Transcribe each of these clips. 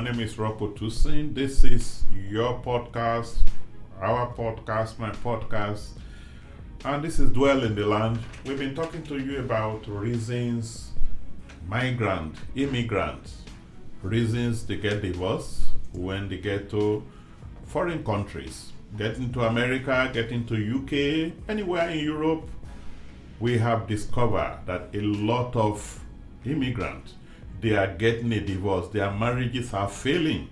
name is Ropo Toussaint. This is your podcast, our podcast, my podcast, and this is Dwell in the Land. We've been talking to you about reasons migrant, immigrants, reasons they get divorced when they get to foreign countries, getting to America, getting to UK, anywhere in Europe. We have discovered that a lot of immigrants they are getting a divorce, their marriages are failing.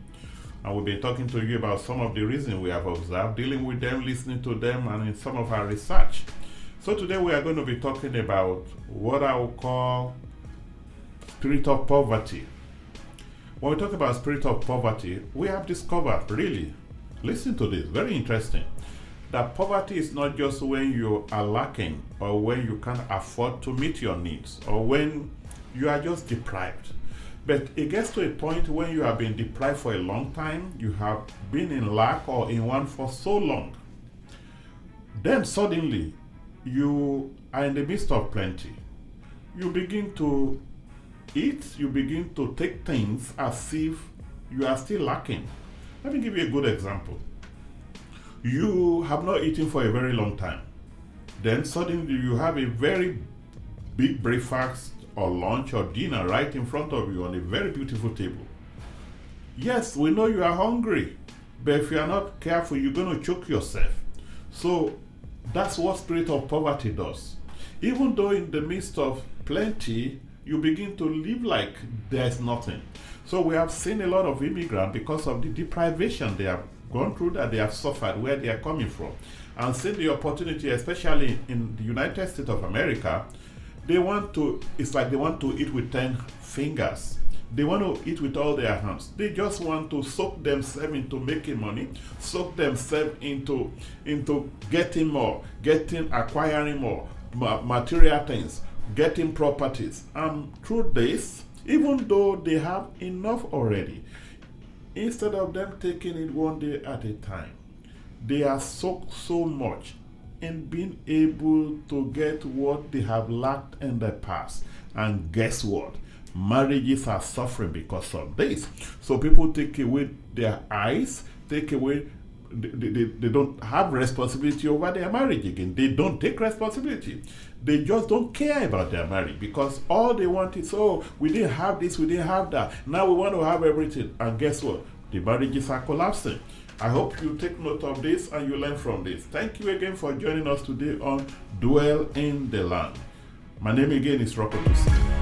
And we've been talking to you about some of the reasons we have observed, dealing with them, listening to them, and in some of our research. So today we are going to be talking about what I will call spirit of poverty. When we talk about spirit of poverty, we have discovered really, listen to this, very interesting, that poverty is not just when you are lacking or when you can't afford to meet your needs or when you are just deprived. But it gets to a point when you have been deprived for a long time, you have been in lack or in want for so long. Then suddenly, you are in the midst of plenty. You begin to eat, you begin to take things as if you are still lacking. Let me give you a good example. You have not eaten for a very long time. Then suddenly you have a very big breakfast or lunch or dinner right in front of you on a very beautiful table. Yes, we know you are hungry, but if you are not careful, you're going to choke yourself. So that's what spirit of poverty does. Even though in the midst of plenty, you begin to live like there's nothing. So we have seen a lot of immigrants because of the deprivation they have gone through that they have suffered where they are coming from and see the opportunity, especially in the United States of America, they want to, it's like they want to eat with 10 fingers. They want to eat with all their hands. They just want to soak themselves into making money, soak themselves into, into getting more, getting, acquiring more material things, getting properties. And through this, even though they have enough already, instead of them taking it one day at a time, they are soaked so much in being able to get what they have lacked in the past. And guess what? Marriages are suffering because of this. So people take away their eyes, take away, they, they, they don't have responsibility over their marriage again. They don't take responsibility. They just don't care about their marriage because all they want is, oh, we didn't have this, we didn't have that. Now we want to have everything. And guess what? The marriages are collapsing. I hope you take note of this and you learn from this. Thank you again for joining us today on Dwell in the Land. My name again is Ropo.